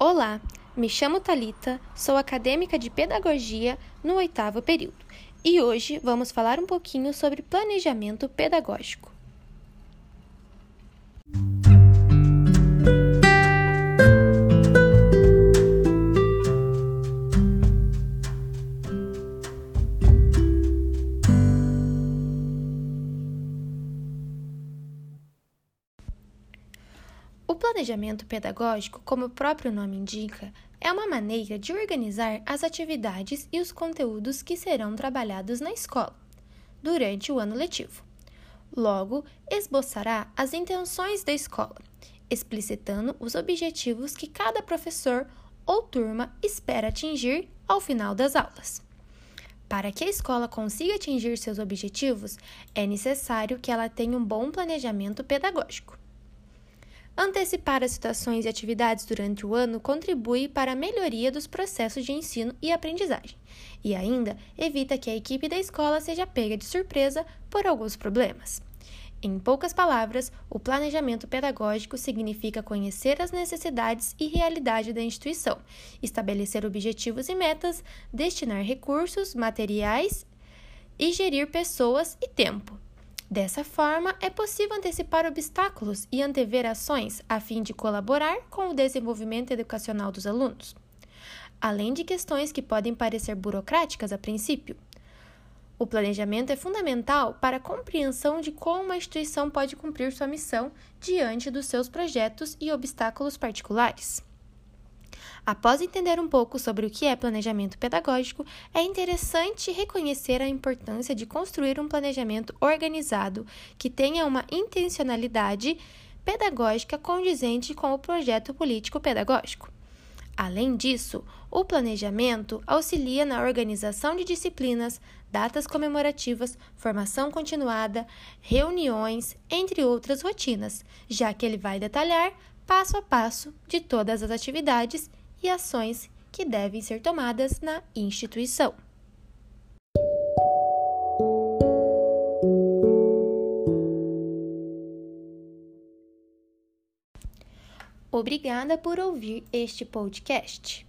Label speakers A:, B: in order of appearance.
A: Olá, me chamo Talita, sou acadêmica de pedagogia no oitavo período e hoje vamos falar um pouquinho sobre planejamento pedagógico. O planejamento pedagógico, como o próprio nome indica, é uma maneira de organizar as atividades e os conteúdos que serão trabalhados na escola durante o ano letivo. Logo, esboçará as intenções da escola, explicitando os objetivos que cada professor ou turma espera atingir ao final das aulas. Para que a escola consiga atingir seus objetivos, é necessário que ela tenha um bom planejamento pedagógico. Antecipar as situações e atividades durante o ano contribui para a melhoria dos processos de ensino e aprendizagem, e ainda evita que a equipe da escola seja pega de surpresa por alguns problemas. Em poucas palavras, o planejamento pedagógico significa conhecer as necessidades e realidade da instituição, estabelecer objetivos e metas, destinar recursos, materiais e gerir pessoas e tempo Dessa forma, é possível antecipar obstáculos e antever ações a fim de colaborar com o desenvolvimento educacional dos alunos. Além de questões que podem parecer burocráticas a princípio, o planejamento é fundamental para a compreensão de como a instituição pode cumprir sua missão diante dos seus projetos e obstáculos particulares. Após entender um pouco sobre o que é planejamento pedagógico, é interessante reconhecer a importância de construir um planejamento organizado que tenha uma intencionalidade pedagógica condizente com o projeto político-pedagógico. Além disso, o planejamento auxilia na organização de disciplinas, datas comemorativas, formação continuada, reuniões, entre outras rotinas, já que ele vai detalhar passo a passo de todas as atividades e ações que devem ser tomadas na instituição. Obrigada por ouvir este podcast.